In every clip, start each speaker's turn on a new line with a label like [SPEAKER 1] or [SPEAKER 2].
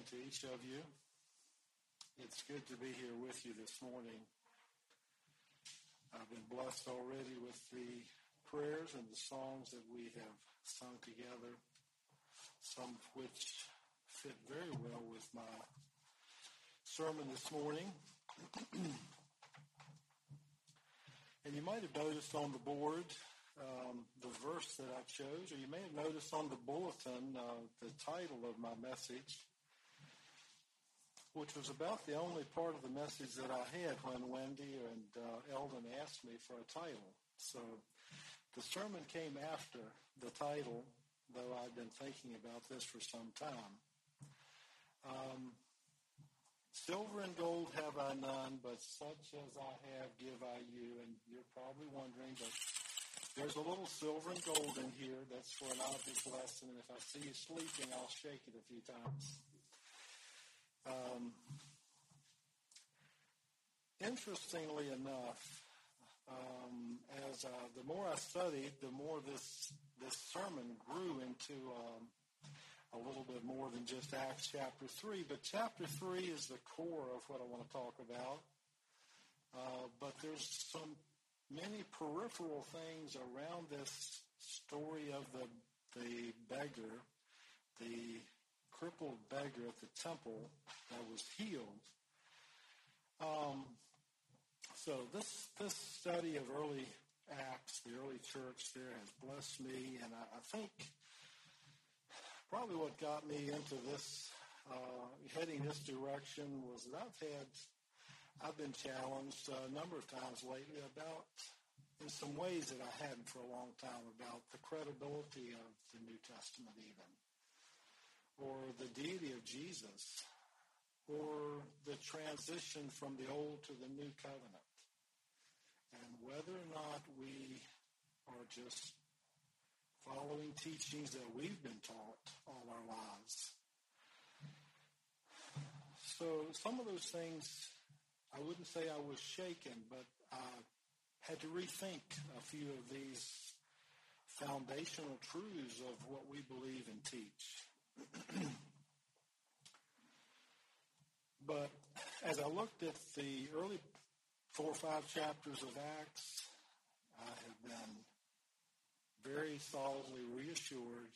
[SPEAKER 1] morning to each of you. It's good to be here with you this morning. I've been blessed already with the prayers and the songs that we have sung together, some of which fit very well with my sermon this morning. and you might have noticed on the board um, the verse that I chose, or you may have noticed on the bulletin uh, the title of my message, which was about the only part of the message that I had when Wendy and uh, Eldon asked me for a title. So the sermon came after the title, though I've been thinking about this for some time. Um, Silver and gold have I none, but such as I have give I you. And you're probably wondering, but there's a little silver and gold in here. That's for an obvious lesson. And if I see you sleeping, I'll shake it a few times. Um, interestingly enough, um, as uh, the more I studied, the more this this sermon grew into um, a little bit more than just Acts chapter three. But chapter three is the core of what I want to talk about. Uh, but there's some many peripheral things around this story of the the beggar, the crippled beggar at the temple that was healed. Um, so this this study of early Acts, the early church there, has blessed me, and I, I think probably what got me into this uh, heading this direction was that I've had I've been challenged a number of times lately about, in some ways that I hadn't for a long time, about the credibility of the New Testament even, or the deity of Jesus, or the transition from the Old to the New Covenant, and whether or not we are just following teachings that we've been taught all our lives. So some of those things I wouldn't say I was shaken, but I had to rethink a few of these foundational truths of what we believe and teach. but as I looked at the early four or five chapters of Acts, I have been very solidly reassured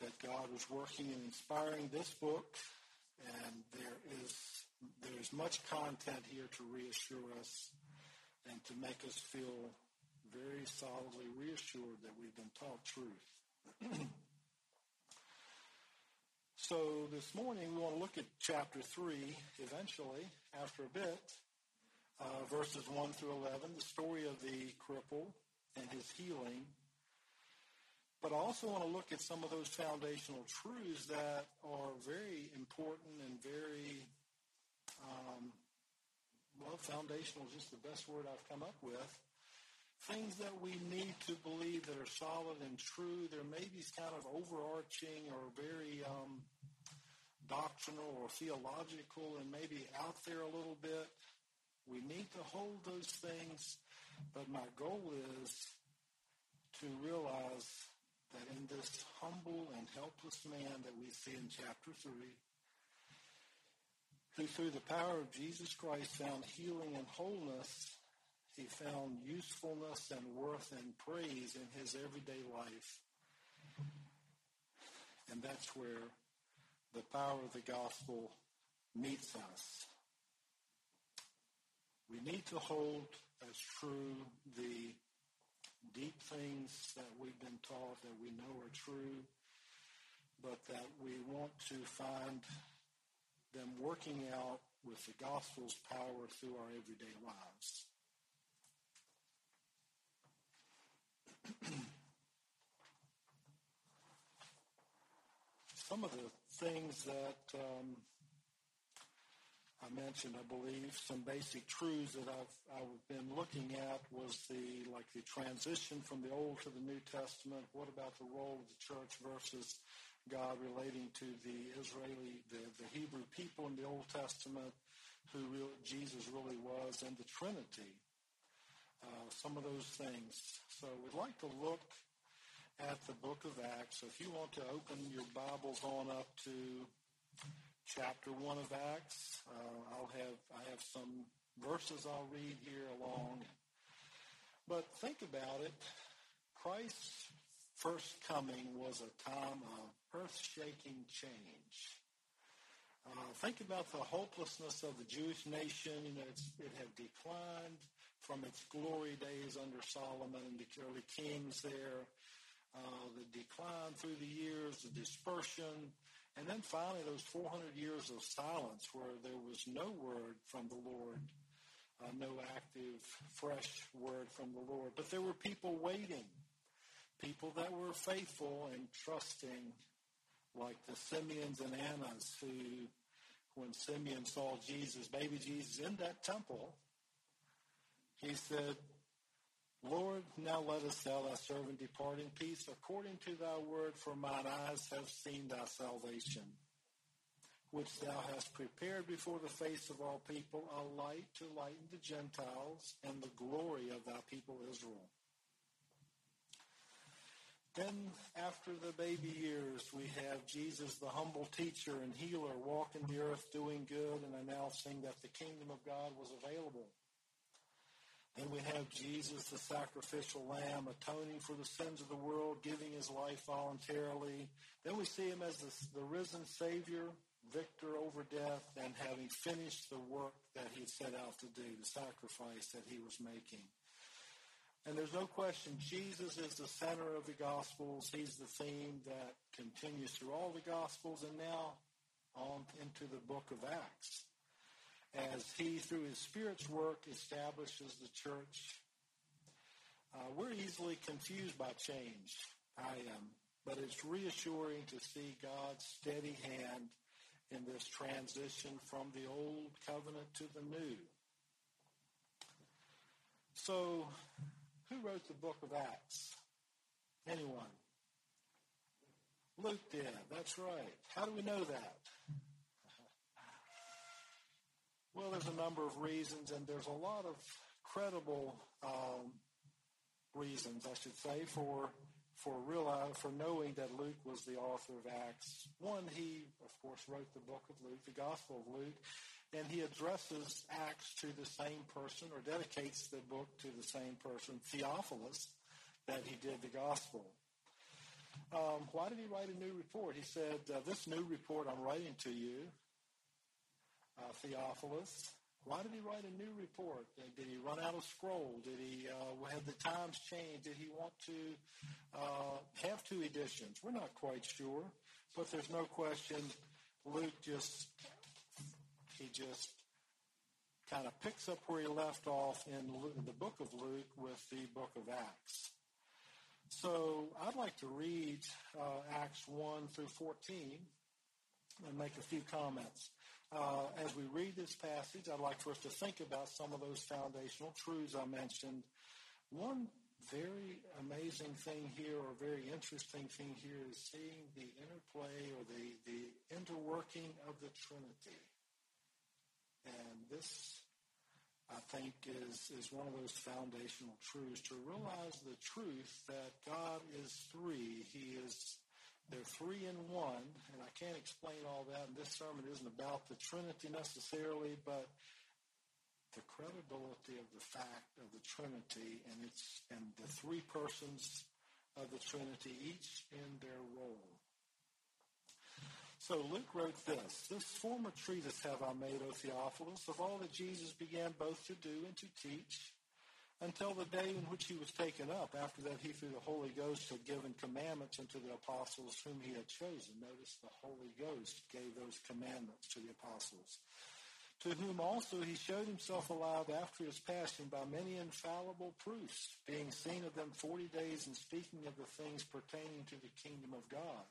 [SPEAKER 1] that God was working and inspiring this book and there is there's much content here to reassure us and to make us feel very solidly reassured that we've been taught truth. so this morning we want to look at chapter 3 eventually, after a bit, uh, verses 1 through 11, the story of the cripple and his healing. But I also want to look at some of those foundational truths that are very important and very, um, well, foundational is just the best word I've come up with. Things that we need to believe that are solid and true. There may be kind of overarching or very um, doctrinal or theological and maybe out there a little bit. We need to hold those things, but my goal is to realize that in this humble and helpless man that we see in chapter 3, who through the power of Jesus Christ found healing and wholeness, he found usefulness and worth and praise in his everyday life. And that's where the power of the gospel meets us. We need to hold as true the deep things that we've been taught that we know are true, but that we want to find them working out with the gospel's power through our everyday lives. Some of the things that um, I mentioned, I believe, some basic truths that I've, I've been looking at was the like the transition from the Old to the New Testament. What about the role of the church versus God relating to the Israeli, the, the Hebrew people in the Old Testament, who Jesus really was, and the Trinity. Uh, some of those things. So we'd like to look at the book of Acts. So if you want to open your Bibles on up to chapter 1 of Acts, uh, I'll have, I have some verses I'll read here along. But think about it. Christ's first coming was a time of earth-shaking change. Uh, think about the hopelessness of the Jewish nation. You know, it had declined from its glory days under Solomon and the early kings there. Uh, the decline through the years, the dispersion, and then finally those 400 years of silence where there was no word from the Lord, uh, no active, fresh word from the Lord. But there were people waiting, people that were faithful and trusting, like the Simeons and Annas who, when Simeon saw Jesus, baby Jesus, in that temple, he said, Lord, now let us tell thy servant depart in peace according to thy word, for mine eyes have seen thy salvation, which thou hast prepared before the face of all people, a light to lighten the Gentiles and the glory of thy people Israel. Then, after the baby years, we have Jesus, the humble teacher and healer, walking the earth doing good and announcing that the kingdom of God was available then we have Jesus, the sacrificial lamb, atoning for the sins of the world, giving his life voluntarily. Then we see him as the, the risen Savior, victor over death, and having finished the work that he set out to do, the sacrifice that he was making. And there's no question, Jesus is the center of the Gospels. He's the theme that continues through all the Gospels and now on into the book of Acts as he, through his Spirit's work, establishes the church. Uh, we're easily confused by change. I am. But it's reassuring to see God's steady hand in this transition from the old covenant to the new. So, who wrote the book of Acts? Anyone? Luke did. That's right. How do we know that? Well, there's a number of reasons, and there's a lot of credible um, reasons, I should say, for for realize for knowing that Luke was the author of Acts. One, he of course wrote the book of Luke, the Gospel of Luke, and he addresses Acts to the same person or dedicates the book to the same person, Theophilus, that he did the Gospel. Um, why did he write a new report? He said, uh, "This new report I'm writing to you uh, Theophilus. Why did he write a new report? Did he run out of scroll? Did he uh, had the times changed? Did he want to uh, have two editions? We're not quite sure, but there's no question. Luke just he just kind of picks up where he left off in the book of Luke with the book of Acts. So I'd like to read uh, Acts 1 through 14 and make a few comments. Uh, as we read this passage, I'd like for us to think about some of those foundational truths I mentioned. One very amazing thing here, or very interesting thing here, is seeing the interplay or the, the interworking of the Trinity. And this, I think, is, is one of those foundational truths to realize the truth that God is three. He is they're three in one, and I can't explain all that, and this sermon isn't about the Trinity necessarily, but the credibility of the fact of the Trinity and its and the three persons of the Trinity, each in their role. So Luke wrote this, This former treatise have I made, O Theophilus, of all that Jesus began both to do and to teach, until the day in which he was taken up. After that, he, through the Holy Ghost, had given commandments unto the apostles whom he had chosen. Notice the Holy Ghost gave those commandments to the apostles. To whom also he showed himself alive after his passion by many infallible proofs, being seen of them forty days and speaking of the things pertaining to the kingdom of God.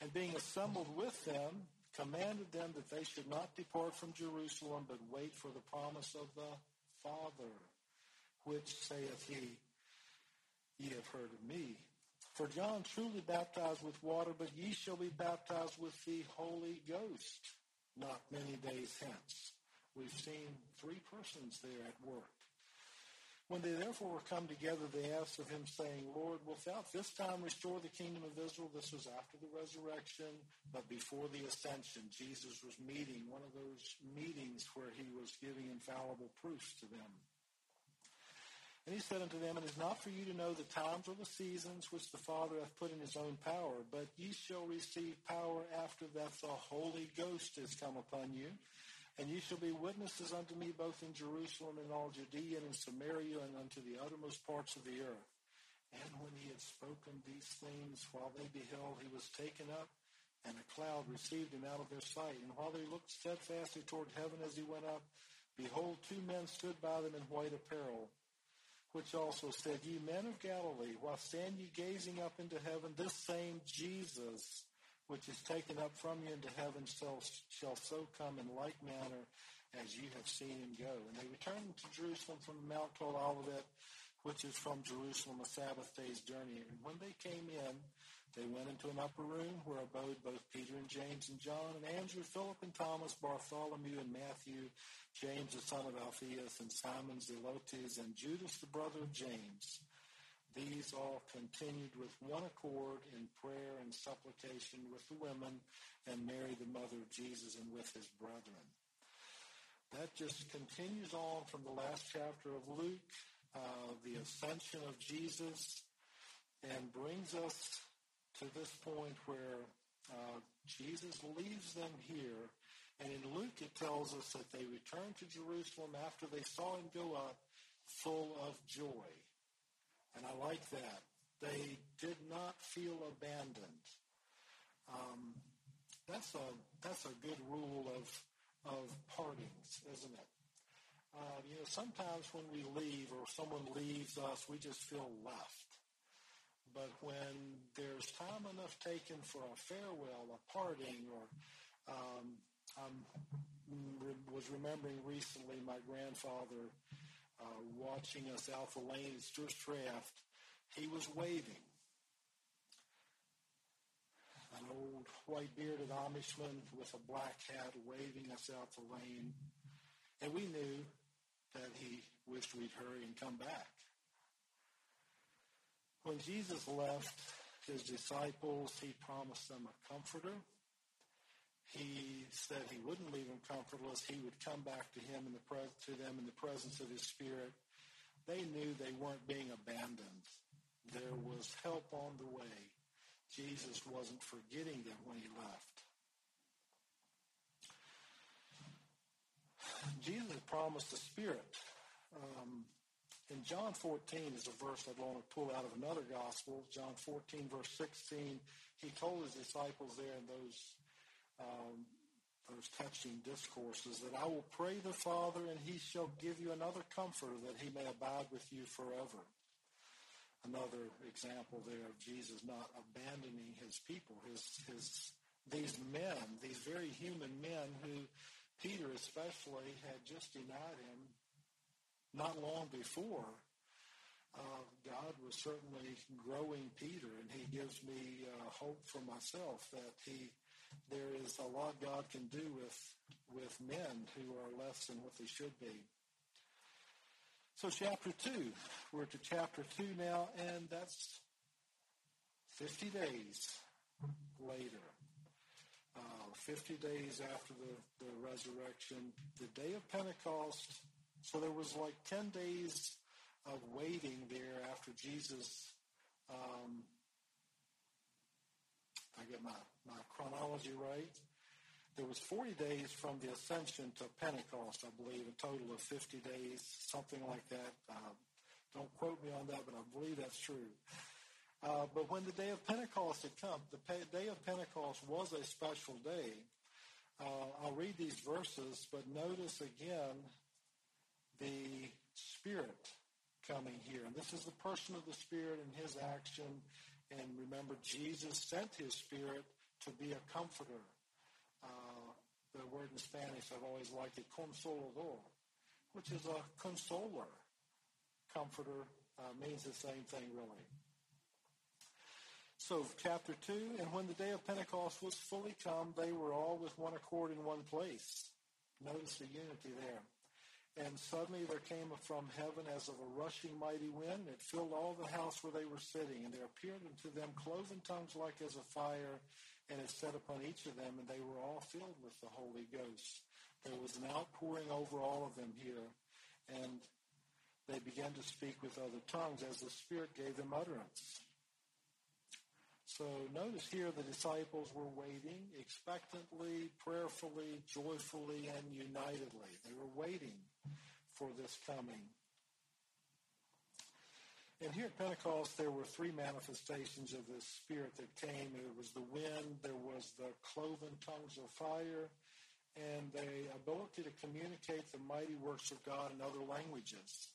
[SPEAKER 1] And being assembled with them, commanded them that they should not depart from Jerusalem, but wait for the promise of the Father which saith he, Ye have heard of me. For John truly baptized with water, but ye shall be baptized with the Holy Ghost not many days hence. We've seen three persons there at work. When they therefore were come together, they asked of him, saying, Lord, wilt thou this time restore the kingdom of Israel? This was after the resurrection, but before the ascension. Jesus was meeting, one of those meetings where he was giving infallible proofs to them. And he said unto them, It is not for you to know the times or the seasons which the Father hath put in his own power, but ye shall receive power after that the Holy Ghost is come upon you and ye shall be witnesses unto me both in Jerusalem and all Judea and in Samaria and unto the uttermost parts of the earth. And when he had spoken these things, while they beheld, he was taken up, and a cloud received him out of their sight. And while they looked steadfastly toward heaven as he went up, behold, two men stood by them in white apparel, which also said, Ye men of Galilee, why stand ye gazing up into heaven? This same Jesus which is taken up from you into heaven shall, shall so come in like manner as ye have seen him go. And they returned to Jerusalem from the mount called Olivet, which is from Jerusalem a Sabbath day's journey. And when they came in, they went into an upper room where abode both Peter and James and John and Andrew, Philip and Thomas, Bartholomew and Matthew, James the son of Alphaeus and Simon Zelotes and Judas the brother of James. These all continued with one accord in prayer and supplication with the women and Mary, the mother of Jesus, and with his brethren. That just continues on from the last chapter of Luke, uh, the ascension of Jesus, and brings us to this point where uh, Jesus leaves them here. And in Luke, it tells us that they returned to Jerusalem after they saw him go up full of joy. And I like that. They did not feel abandoned. Um, that's a that's a good rule of of partings, isn't it? Uh, you know, sometimes when we leave or someone leaves us, we just feel left. But when there's time enough taken for a farewell, a parting, or um, I was remembering recently my grandfather uh, watching us out the lane at Draft, he was waving. An old white bearded Amishman with a black hat waving us out the lane. And we knew that he wished we'd hurry and come back. When Jesus left his disciples, he promised them a comforter he said he wouldn't leave them comfortless. He would come back to him in the pre- to them in the presence of his Spirit. They knew they weren't being abandoned. There was help on the way. Jesus wasn't forgetting them when he left. Jesus promised the Spirit. Um, in John 14 is a verse I'd want to pull out of another gospel. John 14, verse 16. He told his disciples there in those um, those touching discourses that I will pray the Father and he shall give you another comforter that he may abide with you forever. Another example there of Jesus not abandoning his people, his, his, these men, these very human men who Peter especially had just denied him not long before. Uh, God was certainly growing Peter, and he gives me uh, hope for myself that he there is a lot God can do with with men who are less than what they should be. So chapter two, we're to chapter two now, and that's 50 days later. Uh, 50 days after the, the resurrection, the day of Pentecost. So there was like 10 days of waiting there after Jesus um, I get my, my chronology right. There was 40 days from the ascension to Pentecost, I believe, a total of 50 days, something like that. Uh, don't quote me on that, but I believe that's true. Uh, but when the day of Pentecost had come, the day of Pentecost was a special day. Uh, I'll read these verses, but notice again the Spirit coming here. And this is the person of the Spirit and his action and remember, Jesus sent his spirit to be a comforter. Uh, the word in Spanish, I've always liked it, consolador, which is a consoler. Comforter uh, means the same thing, really. So, chapter 2, and when the day of Pentecost was fully come, they were all with one accord in one place. Notice the unity there. And suddenly there came from heaven as of a rushing mighty wind, it filled all the house where they were sitting. And there appeared unto them cloven tongues like as a fire, and it set upon each of them, and they were all filled with the Holy Ghost. There was an outpouring over all of them here, and they began to speak with other tongues as the Spirit gave them utterance. So notice here the disciples were waiting expectantly, prayerfully, joyfully, and unitedly. They were waiting for this coming. And here at Pentecost, there were three manifestations of the Spirit that came. There was the wind, there was the cloven tongues of fire, and the ability to communicate the mighty works of God in other languages.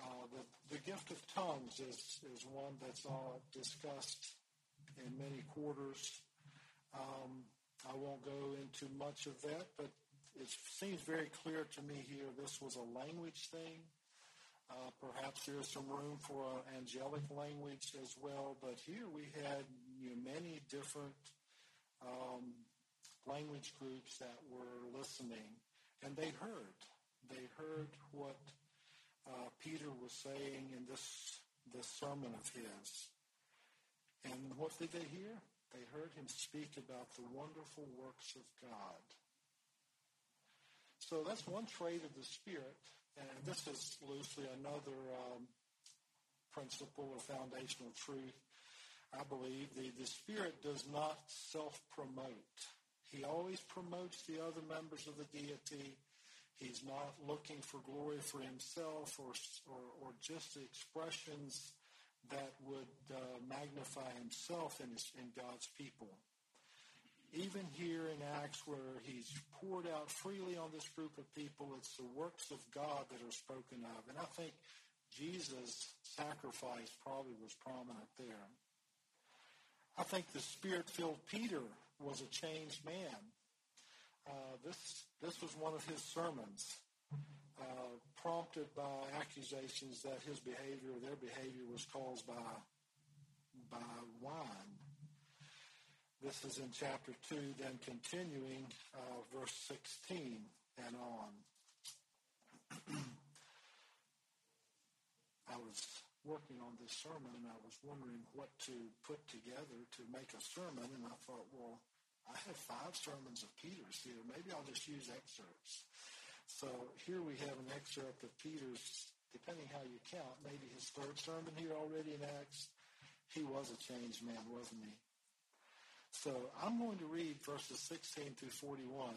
[SPEAKER 1] Uh, the, the gift of tongues is, is one that's all discussed in many quarters. Um, I won't go into much of that, but it seems very clear to me here this was a language thing. Uh, perhaps there's some room for an angelic language as well, but here we had you know, many different um, language groups that were listening, and they heard. They heard what uh, Peter was saying in this this sermon of his. And what did they hear? They heard him speak about the wonderful works of God. So that's one trait of the Spirit, and this is loosely another um, principle or foundational truth. I believe the, the Spirit does not self-promote. He always promotes the other members of the deity. He's not looking for glory for himself or, or, or just expressions that would uh, magnify himself in, his, in God's people. Even here in Acts where he's poured out freely on this group of people, it's the works of God that are spoken of. And I think Jesus' sacrifice probably was prominent there. I think the spirit-filled Peter was a changed man. Uh, this, this was one of his sermons uh, prompted by accusations that his behavior or their behavior was caused by by wine. This is in chapter 2, then continuing uh, verse 16 and on. I was working on this sermon and I was wondering what to put together to make a sermon, and I thought, well, I have five sermons of Peter's here. Maybe I'll just use excerpts. So here we have an excerpt of Peter's, depending how you count, maybe his third sermon here already in Acts. He was a changed man, wasn't he? So I'm going to read verses 16 through 41,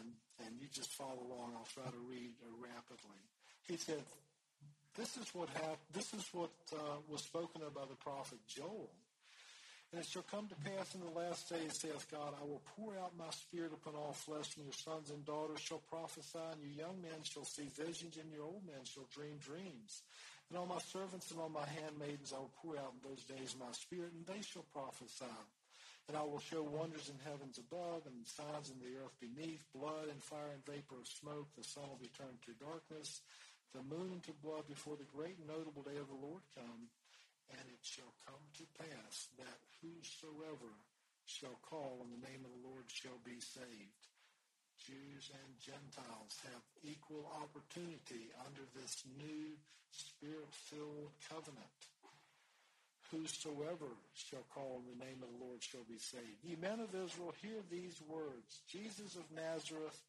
[SPEAKER 1] and you just follow along. I'll try to read rapidly. He said, "This is what happened. This is what uh, was spoken of by the prophet Joel." And it shall come to pass in the last days, saith God, I will pour out my spirit upon all flesh, and your sons and daughters shall prophesy, and your young men shall see visions, and your old men shall dream dreams. And on my servants and on my handmaidens I will pour out in those days my spirit, and they shall prophesy. And I will show wonders in heavens above, and signs in the earth beneath, blood and fire and vapor of smoke. The sun will be turned to darkness, the moon into blood before the great and notable day of the Lord come. And it shall come to pass that whosoever shall call on the name of the Lord shall be saved. Jews and Gentiles have equal opportunity under this new spirit-filled covenant. Whosoever shall call on the name of the Lord shall be saved. Ye men of Israel, hear these words. Jesus of Nazareth,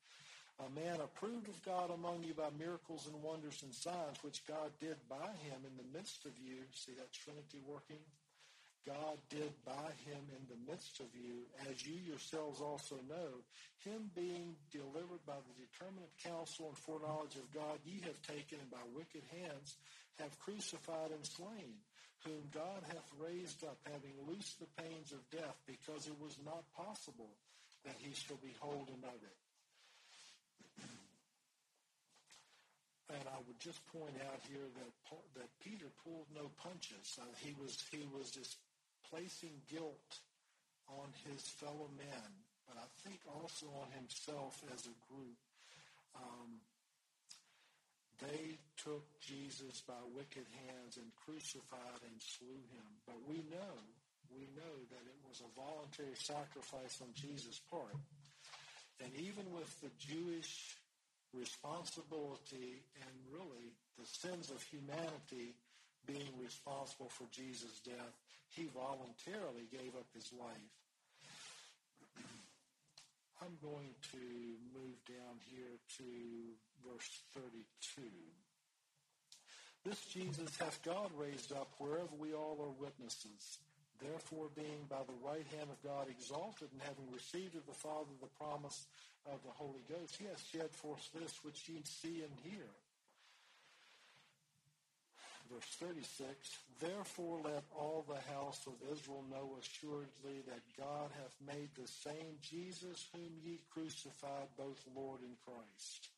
[SPEAKER 1] a man approved of God among you by miracles and wonders and signs, which God did by him in the midst of you. See that Trinity working? God did by him in the midst of you, as you yourselves also know, him being delivered by the determinate counsel and foreknowledge of God, ye have taken and by wicked hands have crucified and slain, whom God hath raised up, having loosed the pains of death, because it was not possible that he shall behold another. And I would just point out here that that Peter pulled no punches. Uh, he was he was just placing guilt on his fellow men, but I think also on himself as a group. Um, they took Jesus by wicked hands and crucified and slew him. But we know, we know that it was a voluntary sacrifice on Jesus' part. And even with the Jewish responsibility and really the sins of humanity being responsible for Jesus' death, he voluntarily gave up his life. I'm going to move down here to verse 32. This Jesus hath God raised up wherever we all are witnesses. Therefore, being by the right hand of God exalted and having received of the Father the promise of the Holy Ghost, he hath shed forth this which ye see and hear verse 36, Therefore let all the house of Israel know assuredly that God hath made the same Jesus whom ye crucified both Lord and Christ.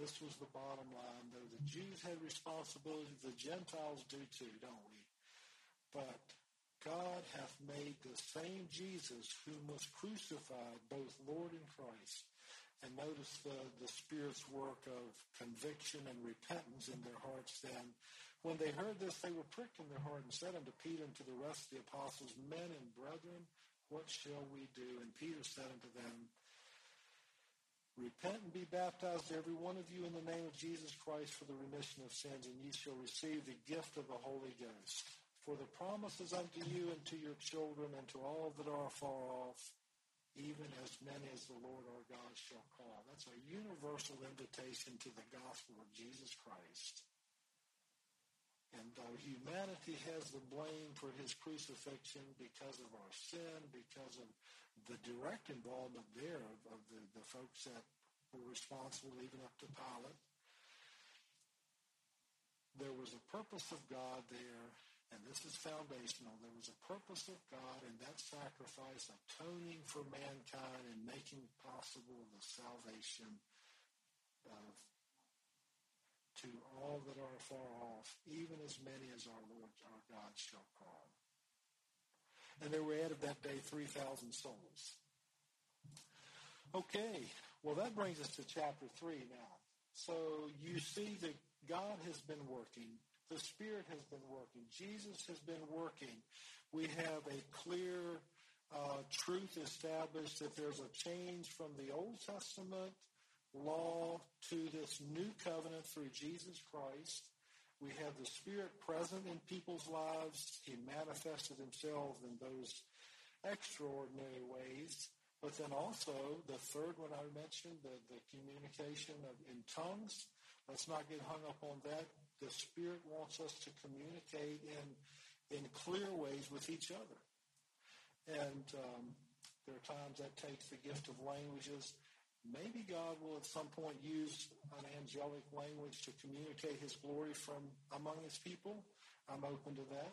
[SPEAKER 1] This was the bottom line, though the Jews had responsibility, the Gentiles do too, don't we? But God hath made the same Jesus whom was crucified both Lord and Christ. And notice the, the Spirit's work of conviction and repentance in their hearts then. When they heard this, they were pricked in their heart and said unto Peter and to the rest of the apostles, Men and brethren, what shall we do? And Peter said unto them, Repent and be baptized, every one of you, in the name of Jesus Christ for the remission of sins, and ye shall receive the gift of the Holy Ghost. For the promise is unto you and to your children and to all that are far off, even as many as the Lord our God shall call. That's a universal invitation to the gospel of Jesus Christ. And though humanity has the blame for his crucifixion because of our sin, because of the direct involvement there of, of the, the folks that were responsible even up to Pilate, there was a purpose of God there and this is foundational. There was a purpose of God in that sacrifice, atoning for mankind and making possible the salvation of to all that are far off, even as many as our Lord our God shall call. And there were added that day 3,000 souls. Okay, well that brings us to chapter 3 now. So you see that God has been working the Spirit has been working. Jesus has been working. We have a clear uh, truth established that there's a change from the Old Testament law to this new covenant through Jesus Christ. We have the Spirit present in people's lives. He manifested himself in those extraordinary ways. But then also, the third one I mentioned, the, the communication of, in tongues. Let's not get hung up on that the Spirit wants us to communicate in, in clear ways with each other. And um, there are times that takes the gift of languages. Maybe God will at some point use an angelic language to communicate his glory from among his people. I'm open to that.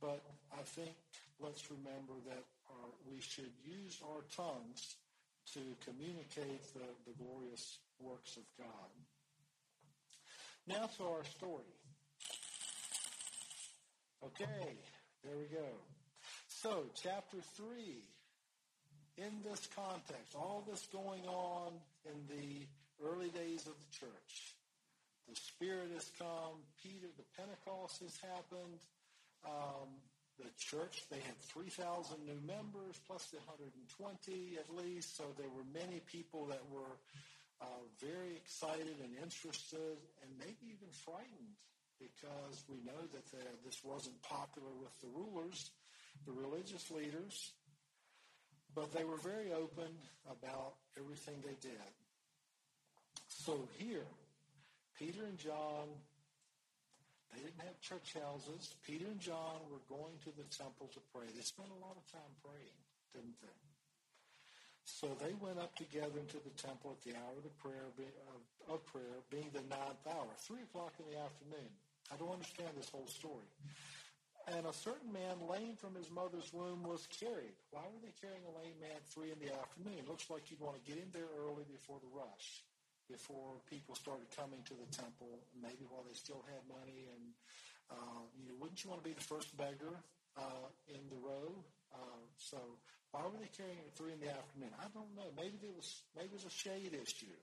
[SPEAKER 1] But I think let's remember that our, we should use our tongues to communicate the, the glorious works of God. Now to our story. Okay, there we go. So, chapter 3, in this context, all this going on in the early days of the church, the Spirit has come, Peter, the Pentecost has happened, um, the church, they had 3,000 new members, plus the 120 at least, so there were many people that were uh, very excited and interested and maybe even frightened because we know that the, this wasn't popular with the rulers, the religious leaders, but they were very open about everything they did. So here, Peter and John, they didn't have church houses. Peter and John were going to the temple to pray. They spent a lot of time praying, didn't they? So they went up together into the temple at the hour of the prayer of, uh, of prayer, being the ninth hour, three o'clock in the afternoon. I don't understand this whole story. And a certain man, lame from his mother's womb, was carried. Why were they carrying a lame man three in the afternoon? Looks like you'd want to get in there early before the rush, before people started coming to the temple, maybe while they still had money. And uh, you know, wouldn't you want to be the first beggar uh, in the row? Uh, so why were they carrying him three in the afternoon? I don't know. Maybe there was maybe it was a shade issue.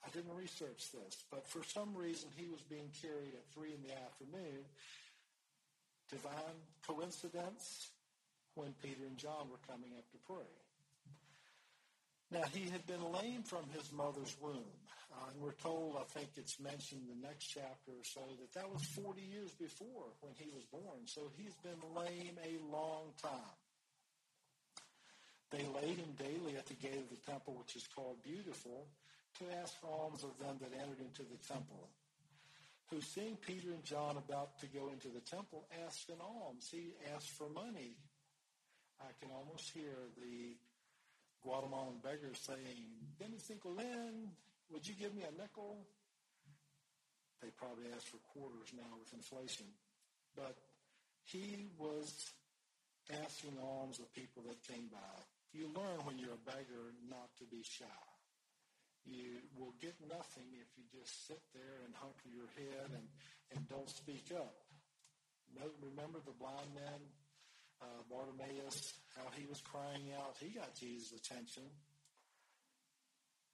[SPEAKER 1] I didn't research this, but for some reason he was being carried at three in the afternoon. Divine coincidence when Peter and John were coming up to pray. Now, he had been lame from his mother's womb. Uh, and we're told, I think it's mentioned in the next chapter or so, that that was 40 years before when he was born. So he's been lame a long time. They laid him daily at the gate of the temple, which is called Beautiful, to ask alms of them that entered into the temple. Who, seeing Peter and John about to go into the temple, asked an alms. He asked for money. I can almost hear the Guatemalan beggar saying, Deme cinco lin, would you give me a nickel? They probably ask for quarters now with inflation. But he was asking alms of people that came by. You learn when you're a beggar not to be shy. You will get nothing if you just sit there and hunker your head and, and don't speak up. Remember the blind man uh, Bartimaeus, how he was crying out. He got Jesus' attention.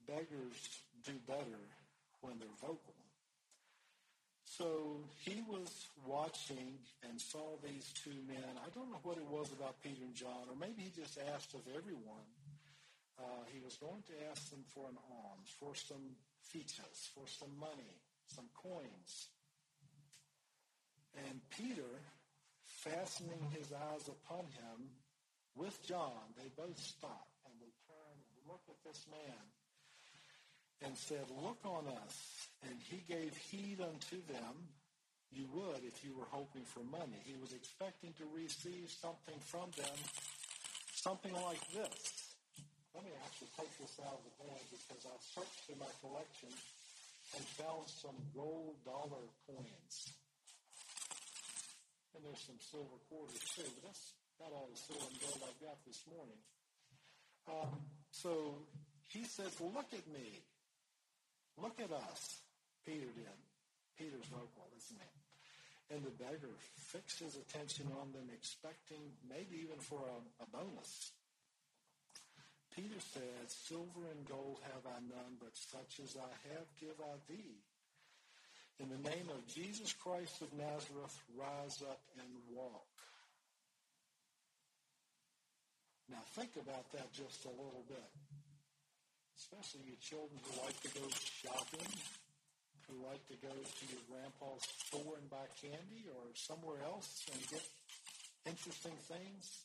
[SPEAKER 1] Beggars do better when they're vocal. So he was watching and saw these two men. I don't know what it was about Peter and John, or maybe he just asked of everyone. Uh, he was going to ask them for an alms, for some fichas, for some money, some coins. And Peter fastening his eyes upon him with John, they both stopped and they turned and looked at this man and said, Look on us. And he gave heed unto them. You would if you were hoping for money. He was expecting to receive something from them, something like this. Let me actually take this out of the bag because I searched through my collection and found some gold dollar coins. And there's some silver quarters too, but that's not all the silver and gold I've got this morning. Um, so he says, look at me. Look at us. Peter did. Peter's vocal, isn't it? And the beggar fixed his attention on them, expecting maybe even for a, a bonus. Peter said, Silver and gold have I none, but such as I have give I thee. In the name of Jesus Christ of Nazareth, rise up and walk. Now think about that just a little bit. Especially you children who like to go shopping, who like to go to your grandpa's store and buy candy or somewhere else and get interesting things.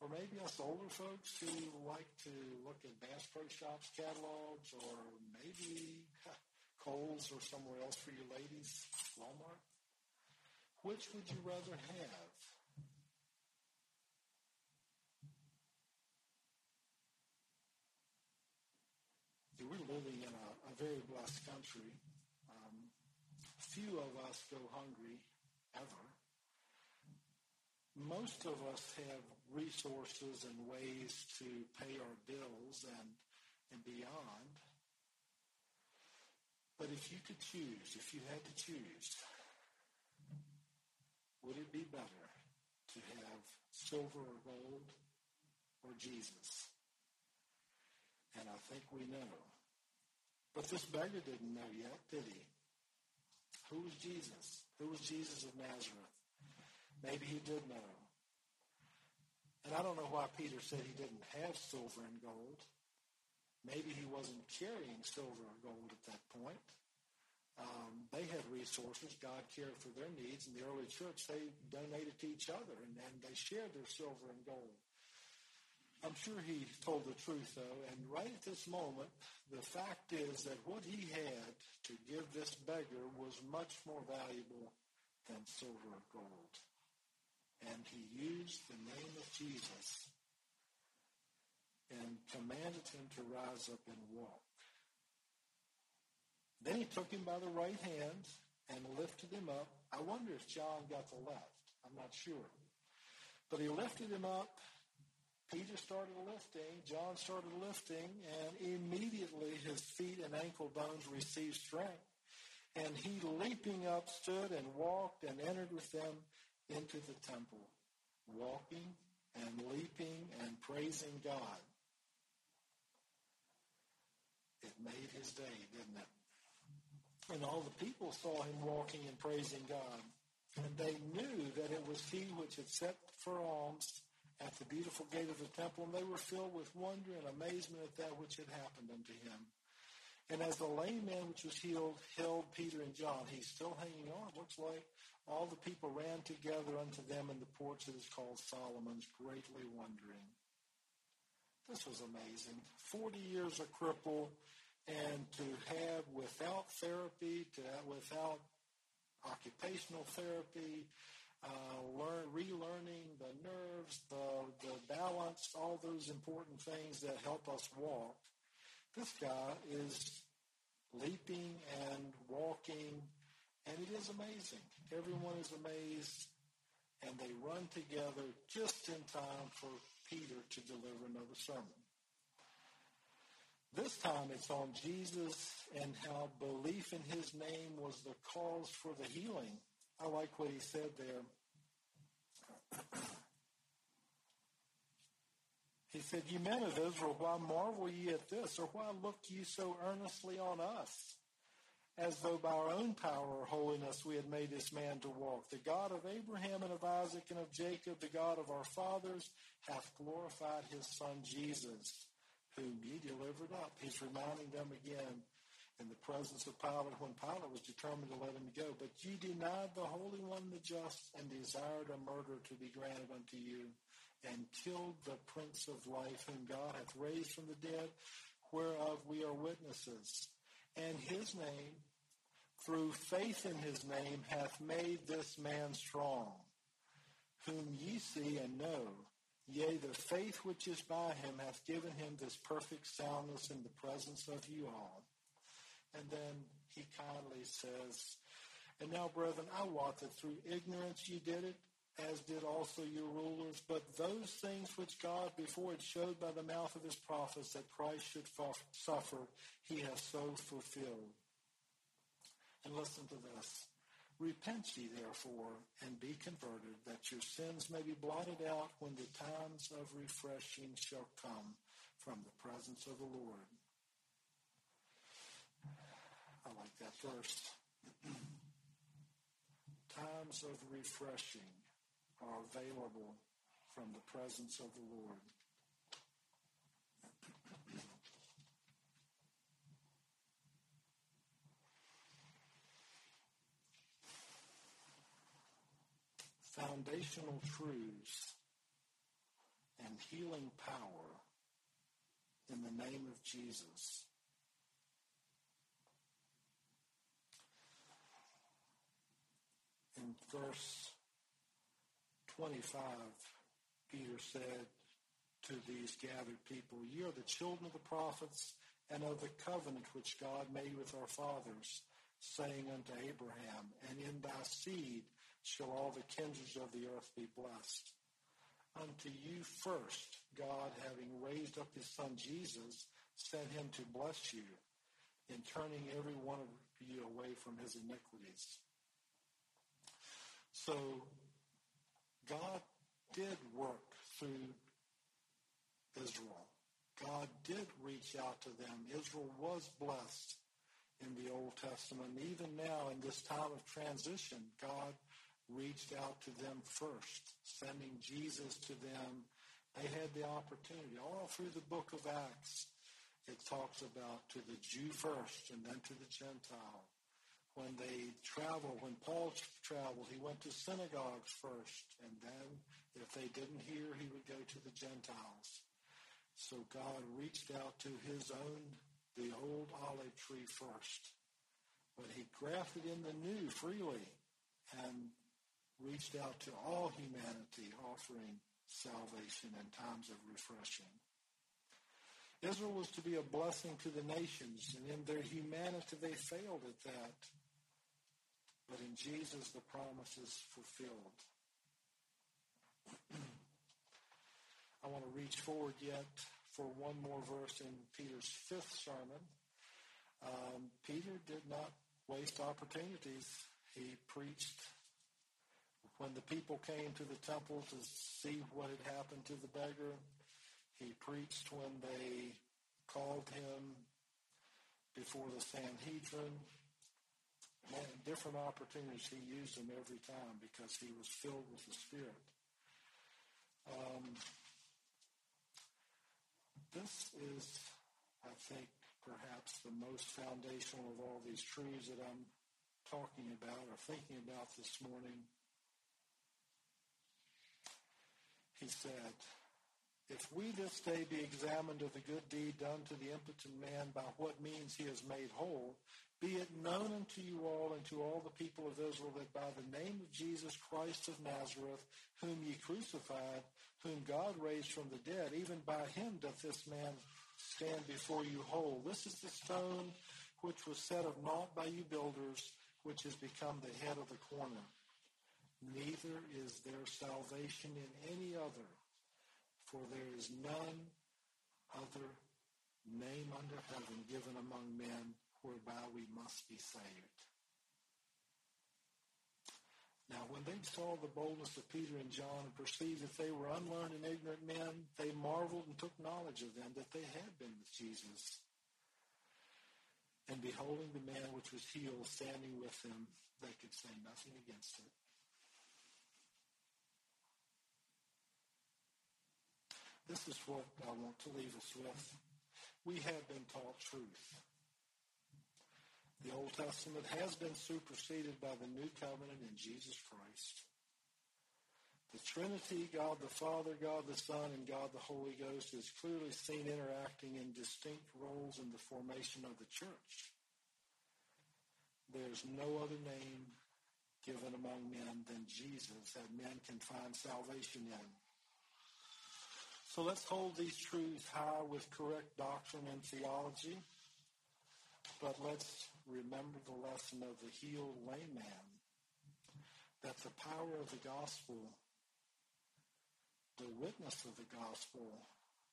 [SPEAKER 1] Or maybe us older folks who like to look at Bass Pro Shops catalogs or maybe Kohl's or somewhere else for you ladies, Walmart? Which would you rather have? We're living in a, a very blessed country. Um, few of us go hungry ever. Most of us have resources and ways to pay our bills and, and beyond. But if you could choose, if you had to choose, would it be better to have silver or gold or Jesus? And I think we know. But this beggar didn't know yet, did he? Who was Jesus? Who was Jesus of Nazareth? Maybe he did know. And I don't know why Peter said he didn't have silver and gold. Maybe he wasn't carrying silver or gold at that point. Um, they had resources. God cared for their needs. In the early church, they donated to each other and, and they shared their silver and gold. I'm sure he told the truth, though. And right at this moment, the fact is that what he had to give this beggar was much more valuable than silver or gold. And he used the name of Jesus and commanded him to rise up and walk. Then he took him by the right hand and lifted him up. I wonder if John got the left. I'm not sure. But he lifted him up. Peter started lifting. John started lifting. And immediately his feet and ankle bones received strength. And he, leaping up, stood and walked and entered with them into the temple, walking and leaping and praising God. It made his day, didn't it? And all the people saw him walking and praising God. And they knew that it was he which had set for alms at the beautiful gate of the temple, and they were filled with wonder and amazement at that which had happened unto him. And as the lame man which was healed held Peter and John, he's still hanging on. Looks like all the people ran together unto them in the porch that is called Solomon's, greatly wondering. This was amazing. Forty years a cripple, and to have without therapy, to without occupational therapy, uh, learn, relearning the nerves, the, the balance, all those important things that help us walk this guy is leaping and walking, and it is amazing. Everyone is amazed, and they run together just in time for Peter to deliver another sermon. This time it's on Jesus and how belief in his name was the cause for the healing. I like what he said there. He said, Ye men of Israel, why marvel ye at this? Or why look ye so earnestly on us? As though by our own power or holiness we had made this man to walk. The God of Abraham and of Isaac and of Jacob, the God of our fathers, hath glorified his son Jesus, whom ye delivered up. He's reminding them again in the presence of Pilate when Pilate was determined to let him go. But ye denied the Holy One, the just, and desired a murder to be granted unto you and killed the Prince of Life, whom God hath raised from the dead, whereof we are witnesses. And his name, through faith in his name, hath made this man strong, whom ye see and know. Yea, the faith which is by him hath given him this perfect soundness in the presence of you all. And then he kindly says, And now, brethren, I wot that through ignorance ye did it, as did also your rulers. But those things which God before had showed by the mouth of his prophets that Christ should suffer, he has so fulfilled. And listen to this. Repent ye therefore and be converted, that your sins may be blotted out when the times of refreshing shall come from the presence of the Lord. I like that verse. times of refreshing are available from the presence of the Lord. Foundational truths and healing power in the name of Jesus. In verse 25, Peter said to these gathered people, Ye are the children of the prophets and of the covenant which God made with our fathers, saying unto Abraham, And in thy seed shall all the kindreds of the earth be blessed. Unto you first, God, having raised up his son Jesus, sent him to bless you in turning every one of you away from his iniquities. So God did work through Israel. God did reach out to them. Israel was blessed in the Old Testament. Even now, in this time of transition, God reached out to them first, sending Jesus to them. They had the opportunity. All through the book of Acts, it talks about to the Jew first and then to the Gentile when they traveled, when Paul traveled, he went to synagogues first, and then if they didn't hear, he would go to the Gentiles. So God reached out to his own, the old olive tree first. But he grafted in the new freely and reached out to all humanity, offering salvation in times of refreshing. Israel was to be a blessing to the nations, and in their humanity they failed at that. But in Jesus, the promise is fulfilled. I want to reach forward yet for one more verse in Peter's fifth sermon. Um, Peter did not waste opportunities. He preached when the people came to the temple to see what had happened to the beggar. He preached when they called him before the Sanhedrin different opportunities, he used them every time because he was filled with the Spirit. Um, this is, I think, perhaps the most foundational of all these truths that I'm talking about or thinking about this morning. He said, if we this day be examined of the good deed done to the impotent man by what means he is made whole, be it known unto you all and to all the people of Israel that by the name of Jesus Christ of Nazareth, whom ye crucified, whom God raised from the dead, even by him doth this man stand before you whole. This is the stone which was set of naught by you builders, which has become the head of the corner. Neither is there salvation in any other for there is none other name under heaven given among men whereby we must be saved. Now, when they saw the boldness of Peter and John and perceived that they were unlearned and ignorant men, they marveled and took knowledge of them that they had been with Jesus. And beholding the man which was healed standing with them, they could say nothing against it. This is what I want to leave us with. We have been taught truth. The Old Testament has been superseded by the New Covenant in Jesus Christ. The Trinity, God the Father, God the Son, and God the Holy Ghost is clearly seen interacting in distinct roles in the formation of the church. There's no other name given among men than Jesus that men can find salvation in. So let's hold these truths high with correct doctrine and theology. But let's remember the lesson of the healed layman that the power of the gospel, the witness of the gospel,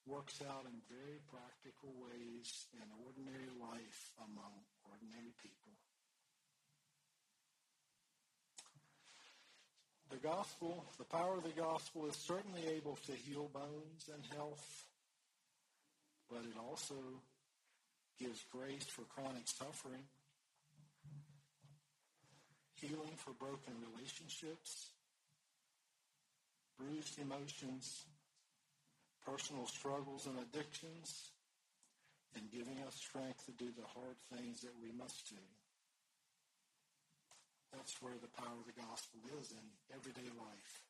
[SPEAKER 1] works out in very practical ways in ordinary life among ordinary people. The gospel, the power of the gospel is certainly able to heal bones and health, but it also gives grace for chronic suffering, healing for broken relationships, bruised emotions, personal struggles and addictions, and giving us strength to do the hard things that we must do. That's where the power of the gospel is in everyday life.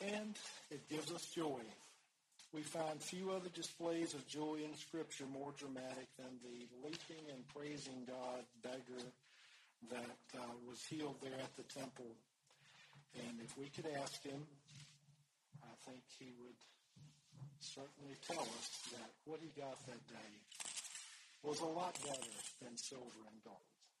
[SPEAKER 1] And it gives us joy. We find few other displays of joy in Scripture more dramatic than the leaping and praising God beggar that uh, was healed there at the temple. And if we could ask him, I think he would certainly tell us that what he got that day was a lot better than silver and gold.